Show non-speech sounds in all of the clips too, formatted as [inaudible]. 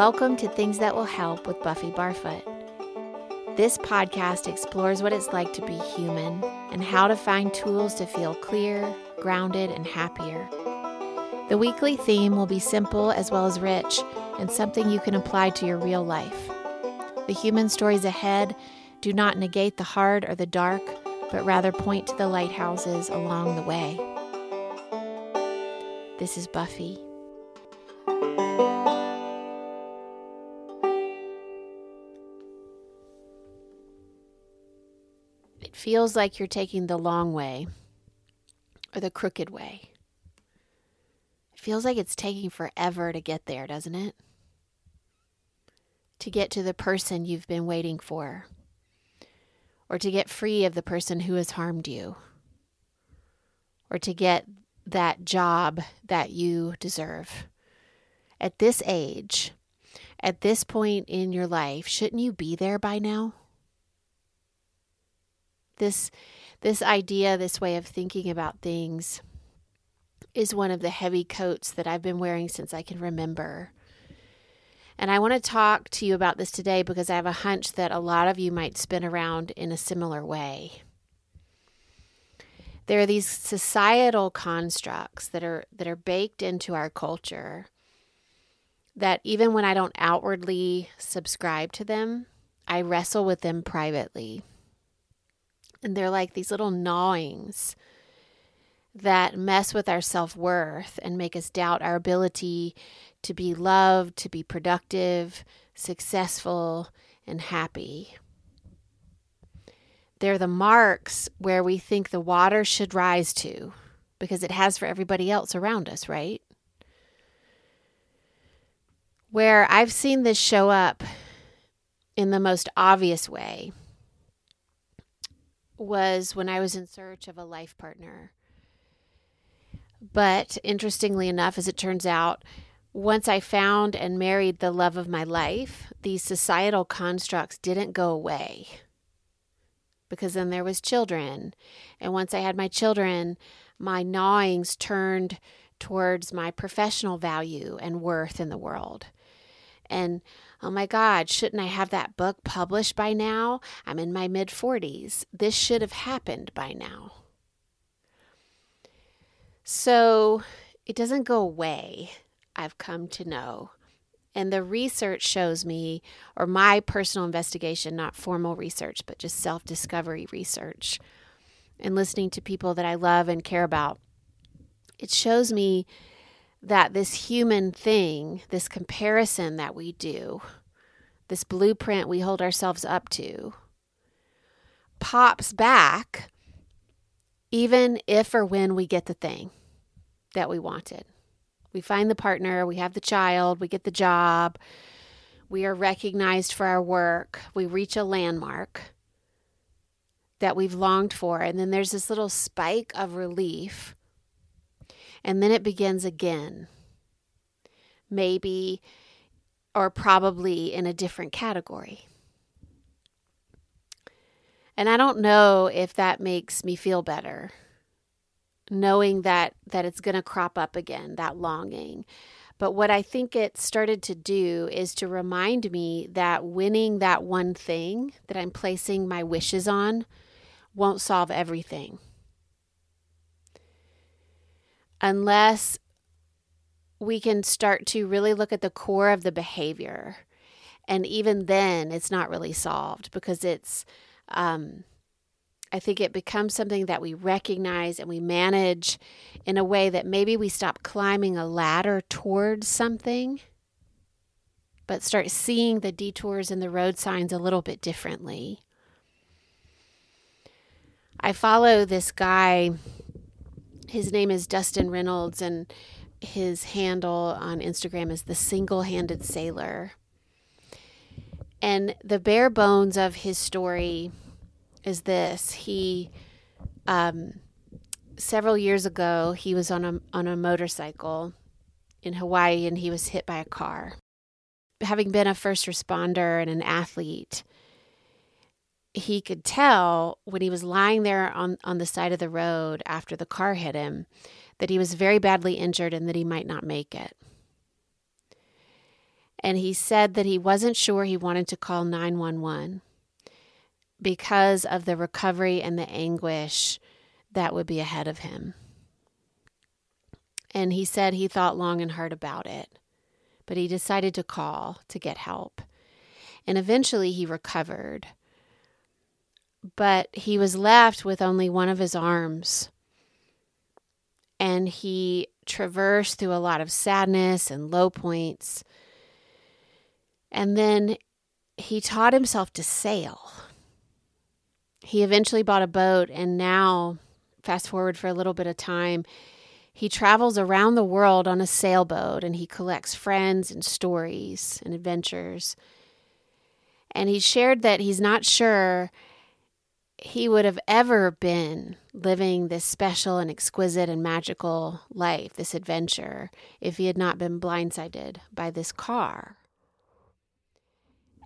Welcome to Things That Will Help with Buffy Barfoot. This podcast explores what it's like to be human and how to find tools to feel clear, grounded, and happier. The weekly theme will be simple as well as rich and something you can apply to your real life. The human stories ahead do not negate the hard or the dark, but rather point to the lighthouses along the way. This is Buffy. It feels like you're taking the long way or the crooked way. It feels like it's taking forever to get there, doesn't it? To get to the person you've been waiting for, or to get free of the person who has harmed you, or to get that job that you deserve. At this age, at this point in your life, shouldn't you be there by now? This this idea, this way of thinking about things is one of the heavy coats that I've been wearing since I can remember. And I want to talk to you about this today because I have a hunch that a lot of you might spin around in a similar way. There are these societal constructs that are that are baked into our culture that even when I don't outwardly subscribe to them, I wrestle with them privately. And they're like these little gnawings that mess with our self worth and make us doubt our ability to be loved, to be productive, successful, and happy. They're the marks where we think the water should rise to because it has for everybody else around us, right? Where I've seen this show up in the most obvious way was when I was in search of a life partner. But interestingly enough, as it turns out, once I found and married the love of my life, these societal constructs didn't go away. Because then there was children. And once I had my children, my gnawings turned towards my professional value and worth in the world. And oh my God, shouldn't I have that book published by now? I'm in my mid 40s. This should have happened by now. So it doesn't go away, I've come to know. And the research shows me, or my personal investigation, not formal research, but just self discovery research, and listening to people that I love and care about, it shows me that this human thing, this comparison that we do, this blueprint we hold ourselves up to, pops back even if or when we get the thing that we wanted. We find the partner, we have the child, we get the job, we are recognized for our work, we reach a landmark that we've longed for, and then there's this little spike of relief and then it begins again. Maybe or probably in a different category. And I don't know if that makes me feel better knowing that that it's going to crop up again that longing. But what I think it started to do is to remind me that winning that one thing that I'm placing my wishes on won't solve everything unless we can start to really look at the core of the behavior. And even then, it's not really solved because it's, um, I think it becomes something that we recognize and we manage in a way that maybe we stop climbing a ladder towards something, but start seeing the detours and the road signs a little bit differently. I follow this guy his name is Dustin Reynolds, and his handle on Instagram is the single handed sailor. And the bare bones of his story is this he, um, several years ago, he was on a, on a motorcycle in Hawaii and he was hit by a car. Having been a first responder and an athlete, he could tell when he was lying there on, on the side of the road after the car hit him that he was very badly injured and that he might not make it. And he said that he wasn't sure he wanted to call 911 because of the recovery and the anguish that would be ahead of him. And he said he thought long and hard about it, but he decided to call to get help. And eventually he recovered. But he was left with only one of his arms. And he traversed through a lot of sadness and low points. And then he taught himself to sail. He eventually bought a boat, and now, fast forward for a little bit of time, he travels around the world on a sailboat and he collects friends and stories and adventures. And he shared that he's not sure he would have ever been living this special and exquisite and magical life, this adventure, if he had not been blindsided by this car.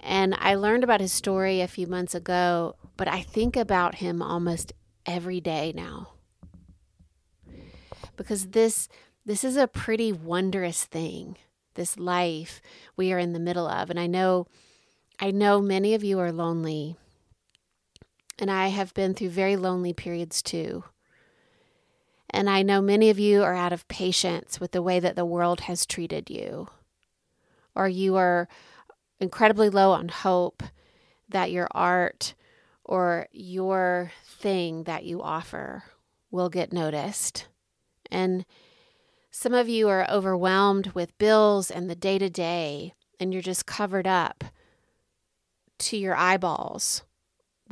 And I learned about his story a few months ago, but I think about him almost every day now. Because this this is a pretty wondrous thing, this life we are in the middle of. And I know I know many of you are lonely. And I have been through very lonely periods too. And I know many of you are out of patience with the way that the world has treated you. Or you are incredibly low on hope that your art or your thing that you offer will get noticed. And some of you are overwhelmed with bills and the day to day, and you're just covered up to your eyeballs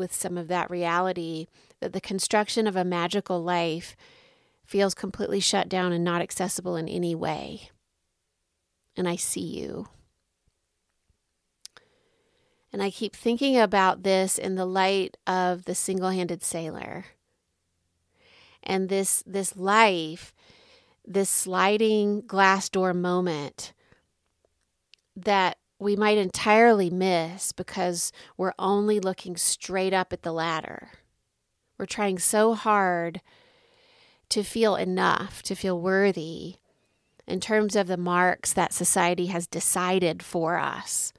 with some of that reality that the construction of a magical life feels completely shut down and not accessible in any way. And I see you. And I keep thinking about this in the light of the single handed sailor. And this, this life, this sliding glass door moment that we might entirely miss because we're only looking straight up at the ladder. We're trying so hard to feel enough, to feel worthy in terms of the marks that society has decided for us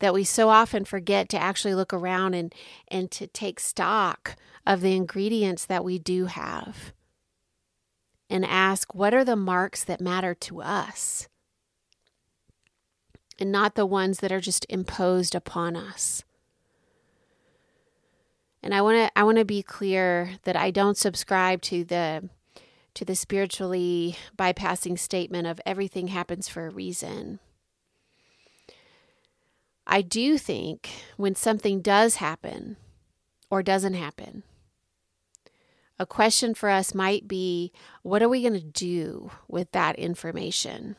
that we so often forget to actually look around and, and to take stock of the ingredients that we do have and ask what are the marks that matter to us and not the ones that are just imposed upon us. And I want to I want to be clear that I don't subscribe to the to the spiritually bypassing statement of everything happens for a reason. I do think when something does happen or doesn't happen, a question for us might be what are we going to do with that information?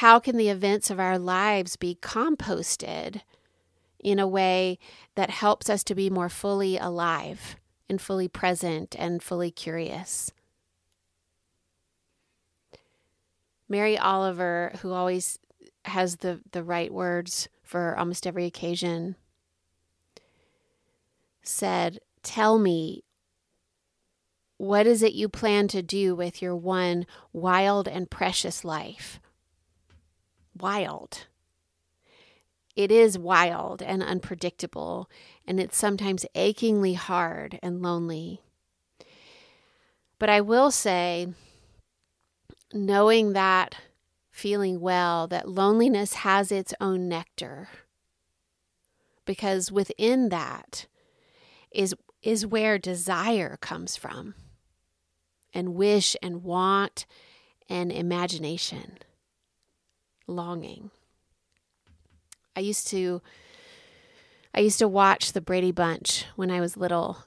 How can the events of our lives be composted in a way that helps us to be more fully alive and fully present and fully curious? Mary Oliver, who always has the, the right words for almost every occasion, said, Tell me, what is it you plan to do with your one wild and precious life? Wild. It is wild and unpredictable, and it's sometimes achingly hard and lonely. But I will say, knowing that feeling well, that loneliness has its own nectar. Because within that is, is where desire comes from, and wish and want and imagination, longing. I used to I used to watch the Brady Bunch when I was little.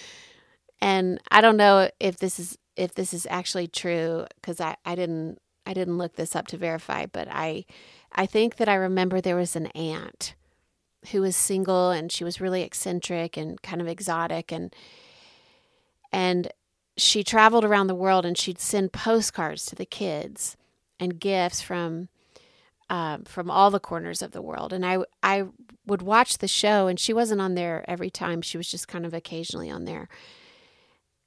[laughs] and I don't know if this is if this is actually true because I, I didn't I didn't look this up to verify, but I I think that I remember there was an aunt who was single and she was really eccentric and kind of exotic and and she traveled around the world and she'd send postcards to the kids and gifts from um, from all the corners of the world. And I I would watch the show and she wasn't on there every time. She was just kind of occasionally on there.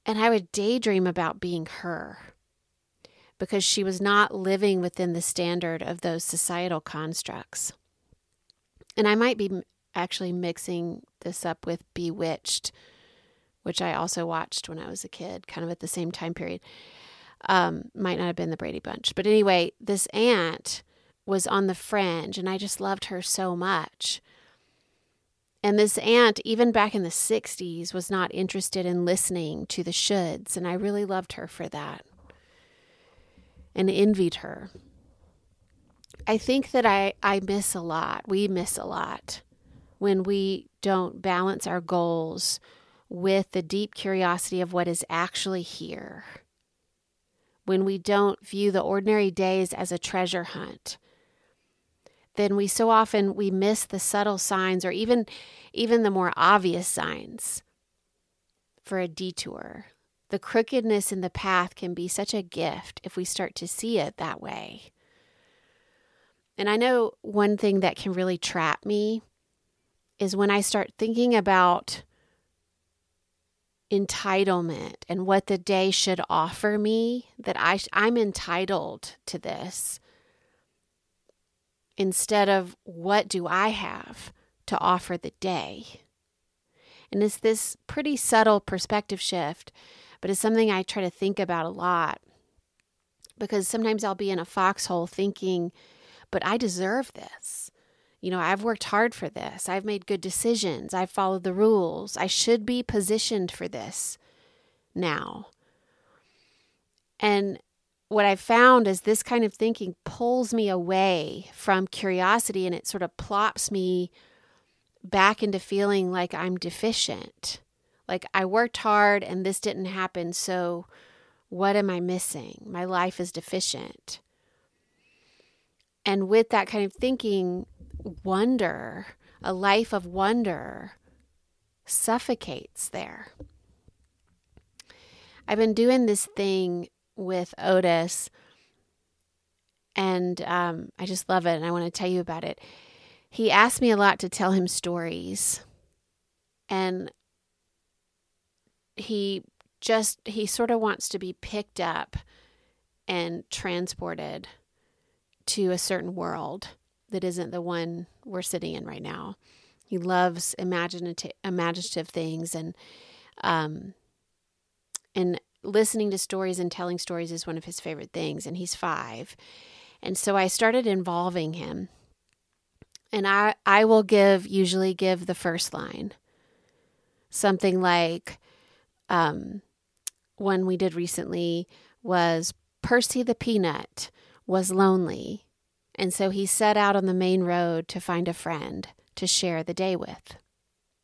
And I would daydream about being her because she was not living within the standard of those societal constructs. And I might be actually mixing this up with Bewitched, which I also watched when I was a kid, kind of at the same time period. Um, might not have been the Brady Bunch. But anyway, this aunt was on the fringe, and I just loved her so much. And this aunt, even back in the 60s, was not interested in listening to the shoulds, and I really loved her for that and envied her. I think that I, I miss a lot. We miss a lot when we don't balance our goals with the deep curiosity of what is actually here. When we don't view the ordinary days as a treasure hunt, then we so often we miss the subtle signs or even even the more obvious signs for a detour. The crookedness in the path can be such a gift if we start to see it that way. And I know one thing that can really trap me is when I start thinking about entitlement and what the day should offer me, that I, I'm entitled to this, instead of what do I have to offer the day. And it's this pretty subtle perspective shift, but it's something I try to think about a lot because sometimes I'll be in a foxhole thinking, but I deserve this. You know, I've worked hard for this. I've made good decisions. I've followed the rules. I should be positioned for this now. And what I've found is this kind of thinking pulls me away from curiosity and it sort of plops me back into feeling like I'm deficient. Like I worked hard and this didn't happen, so what am I missing? My life is deficient. And with that kind of thinking, wonder, a life of wonder, suffocates there. I've been doing this thing with Otis, and um, I just love it, and I want to tell you about it. He asked me a lot to tell him stories, and he just he sort of wants to be picked up and transported to a certain world that isn't the one we're sitting in right now. He loves imaginative imaginative things and um and listening to stories and telling stories is one of his favorite things and he's 5. And so I started involving him. And I I will give usually give the first line. Something like um one we did recently was Percy the Peanut was lonely, and so he set out on the main road to find a friend to share the day with.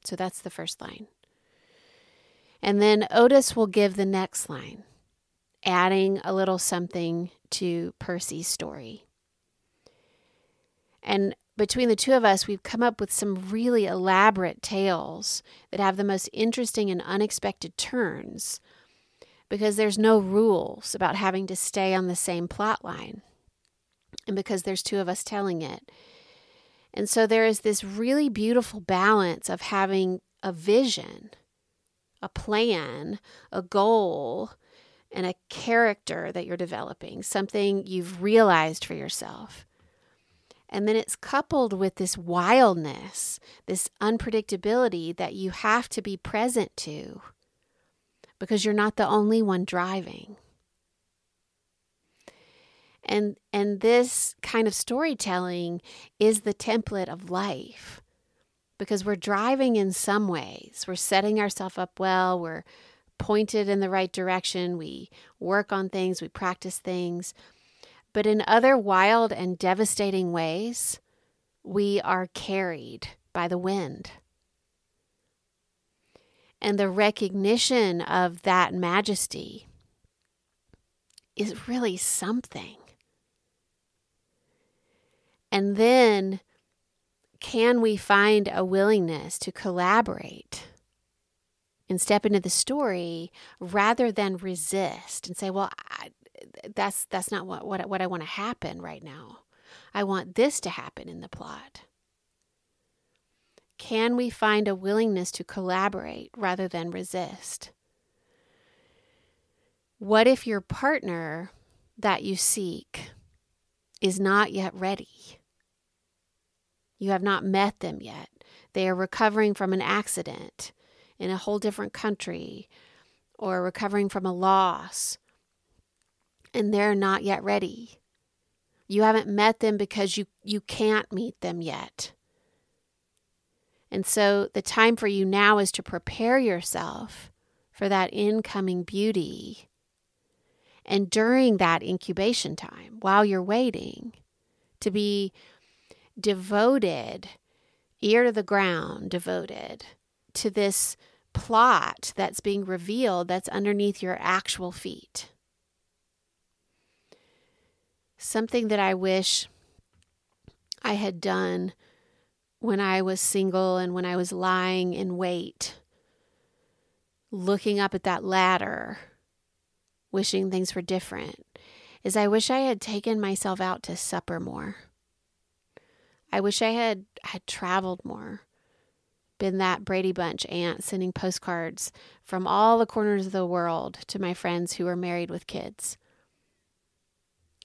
So that's the first line. And then Otis will give the next line, adding a little something to Percy's story. And between the two of us, we've come up with some really elaborate tales that have the most interesting and unexpected turns because there's no rules about having to stay on the same plot line and because there's two of us telling it. And so there is this really beautiful balance of having a vision, a plan, a goal, and a character that you're developing, something you've realized for yourself. And then it's coupled with this wildness, this unpredictability that you have to be present to because you're not the only one driving. And and this kind of storytelling is the template of life. Because we're driving in some ways. We're setting ourselves up well, we're pointed in the right direction, we work on things, we practice things. But in other wild and devastating ways, we are carried by the wind and the recognition of that majesty is really something. And then, can we find a willingness to collaborate and step into the story rather than resist and say, "Well, I, that's that's not what what, what I want to happen right now. I want this to happen in the plot." Can we find a willingness to collaborate rather than resist? What if your partner that you seek is not yet ready. You have not met them yet. They are recovering from an accident in a whole different country or recovering from a loss, and they're not yet ready. You haven't met them because you, you can't meet them yet. And so the time for you now is to prepare yourself for that incoming beauty. And during that incubation time, while you're waiting, to be devoted, ear to the ground, devoted to this plot that's being revealed that's underneath your actual feet. Something that I wish I had done when I was single and when I was lying in wait, looking up at that ladder, wishing things were different, is I wish I had taken myself out to supper more. I wish I had had traveled more. Been that Brady Bunch aunt sending postcards from all the corners of the world to my friends who were married with kids.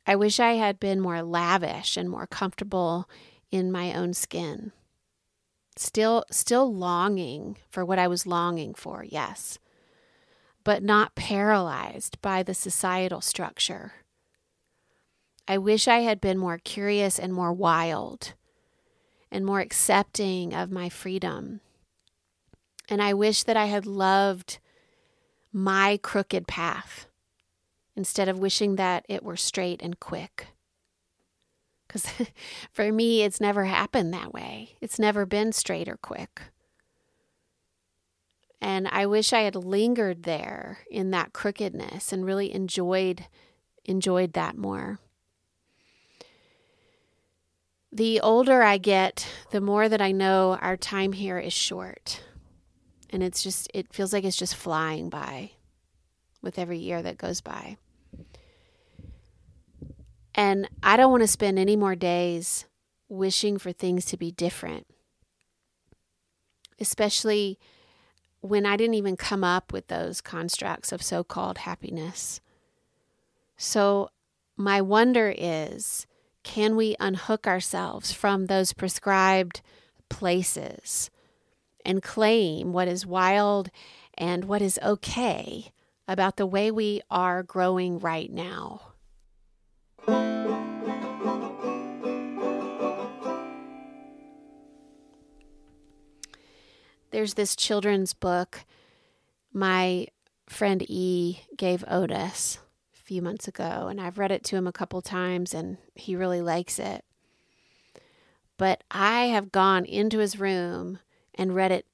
I wish I had been more lavish and more comfortable in my own skin. Still still longing for what I was longing for, yes. But not paralyzed by the societal structure. I wish I had been more curious and more wild and more accepting of my freedom. And I wish that I had loved my crooked path instead of wishing that it were straight and quick. Because [laughs] for me, it's never happened that way. It's never been straight or quick. And I wish I had lingered there in that crookedness and really enjoyed enjoyed that more the older I get, the more that I know our time here is short. And it's just, it feels like it's just flying by with every year that goes by. And I don't want to spend any more days wishing for things to be different, especially when I didn't even come up with those constructs of so called happiness. So, my wonder is can we unhook ourselves from those prescribed places and claim what is wild and what is okay about the way we are growing right now? There's this children's book my friend E gave Otis few months ago, and I've read it to him a couple times, and he really likes it. But I have gone into his room and read it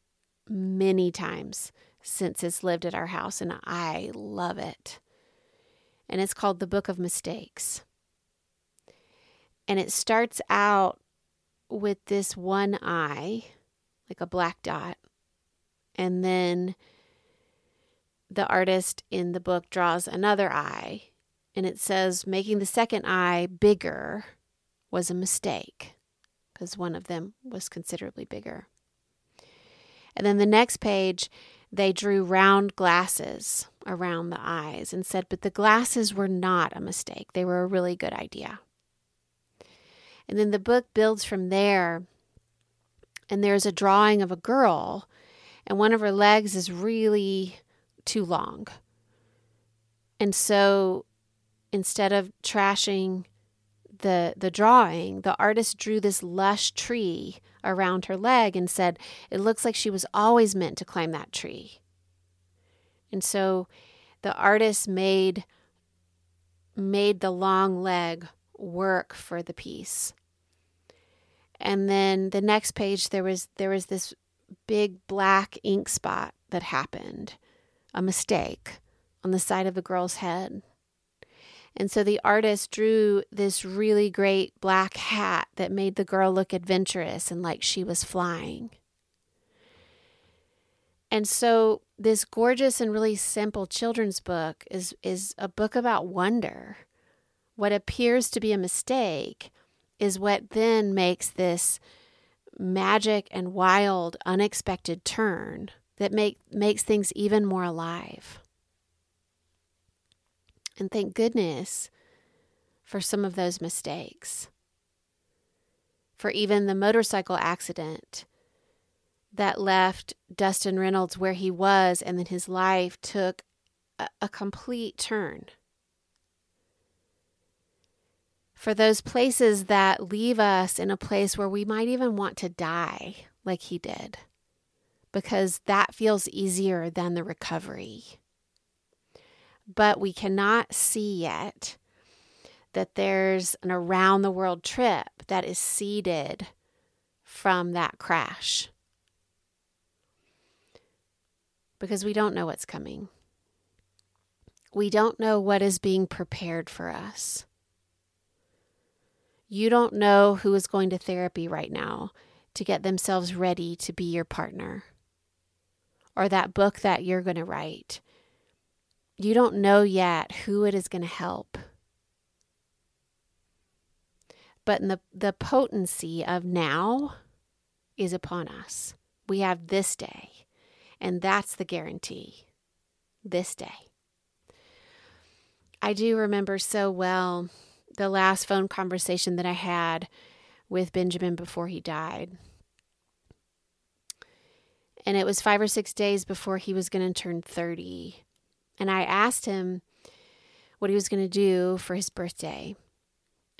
many times since it's lived at our house, and I love it. And it's called The Book of Mistakes. And it starts out with this one eye, like a black dot, and then the artist in the book draws another eye, and it says making the second eye bigger was a mistake because one of them was considerably bigger. And then the next page, they drew round glasses around the eyes and said, but the glasses were not a mistake. They were a really good idea. And then the book builds from there, and there's a drawing of a girl, and one of her legs is really too long. And so instead of trashing the the drawing, the artist drew this lush tree around her leg and said, "It looks like she was always meant to climb that tree." And so the artist made made the long leg work for the piece. And then the next page there was there was this big black ink spot that happened a mistake on the side of the girl's head. And so the artist drew this really great black hat that made the girl look adventurous and like she was flying. And so this gorgeous and really simple children's book is is a book about wonder. What appears to be a mistake is what then makes this magic and wild unexpected turn that make, makes things even more alive. And thank goodness for some of those mistakes. For even the motorcycle accident that left Dustin Reynolds where he was, and then his life took a, a complete turn. For those places that leave us in a place where we might even want to die, like he did, because that feels easier than the recovery. But we cannot see yet that there's an around the world trip that is seeded from that crash because we don't know what's coming. We don't know what is being prepared for us. You don't know who is going to therapy right now to get themselves ready to be your partner or that book that you're going to write. You don't know yet who it is going to help. But the, the potency of now is upon us. We have this day. And that's the guarantee this day. I do remember so well the last phone conversation that I had with Benjamin before he died. And it was five or six days before he was going to turn 30. And I asked him what he was going to do for his birthday.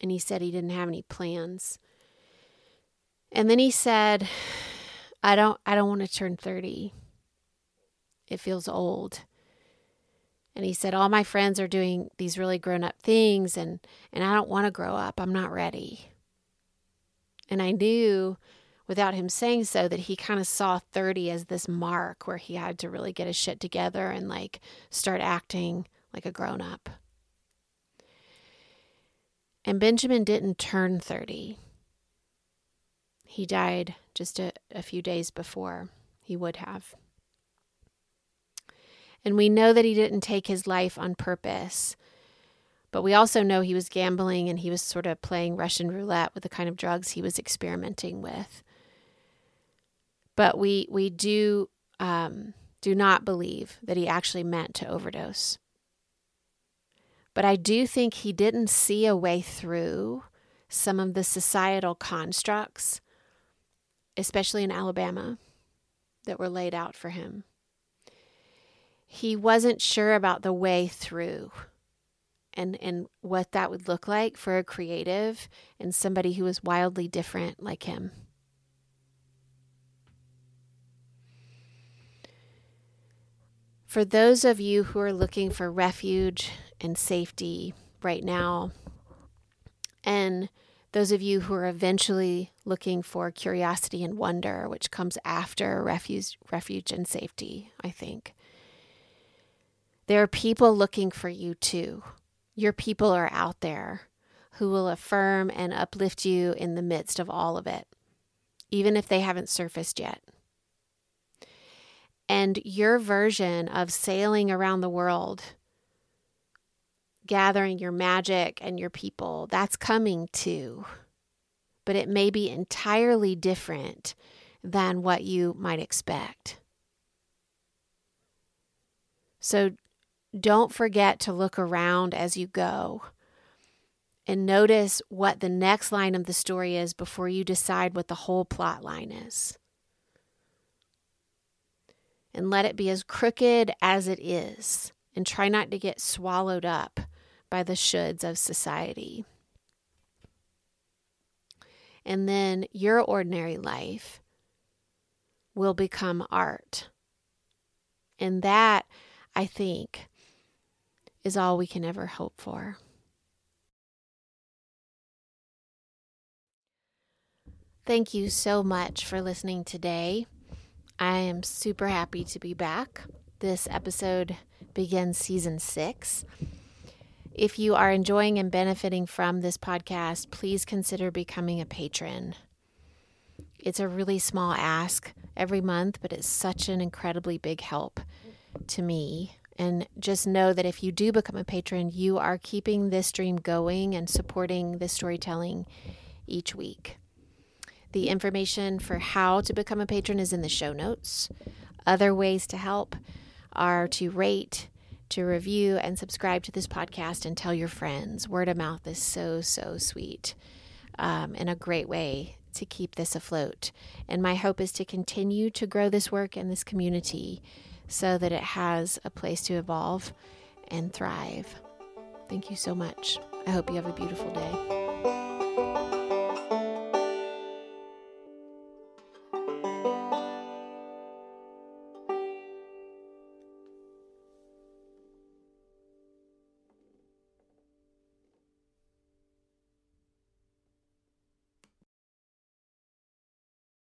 And he said he didn't have any plans. And then he said, I don't I don't want to turn 30 it feels old. And he said, All my friends are doing these really grown up things, and, and I don't want to grow up. I'm not ready. And I knew without him saying so that he kind of saw 30 as this mark where he had to really get his shit together and like start acting like a grown up. And Benjamin didn't turn 30. He died just a, a few days before he would have. And we know that he didn't take his life on purpose. But we also know he was gambling and he was sort of playing Russian roulette with the kind of drugs he was experimenting with. But we we do um, do not believe that he actually meant to overdose. But I do think he didn't see a way through some of the societal constructs, especially in Alabama, that were laid out for him he wasn't sure about the way through and and what that would look like for a creative and somebody who was wildly different like him. For those of you who are looking for refuge and safety right now, and those of you who are eventually looking for curiosity and wonder, which comes after refuge, refuge and safety, I think. There are people looking for you too. Your people are out there who will affirm and uplift you in the midst of all of it, even if they haven't surfaced yet. And your version of sailing around the world, gathering your magic and your people, that's coming too. But it may be entirely different than what you might expect. So don't forget to look around as you go and notice what the next line of the story is before you decide what the whole plot line is. And let it be as crooked as it is, and try not to get swallowed up by the shoulds of society. And then your ordinary life will become art. And that, I think, is all we can ever hope for. Thank you so much for listening today. I am super happy to be back. This episode begins season six. If you are enjoying and benefiting from this podcast, please consider becoming a patron. It's a really small ask every month, but it's such an incredibly big help to me and just know that if you do become a patron, you are keeping this dream going and supporting this storytelling each week. The information for how to become a patron is in the show notes. Other ways to help are to rate, to review and subscribe to this podcast and tell your friends. Word of mouth is so, so sweet um, and a great way to keep this afloat. And my hope is to continue to grow this work and this community so that it has a place to evolve and thrive. Thank you so much. I hope you have a beautiful day.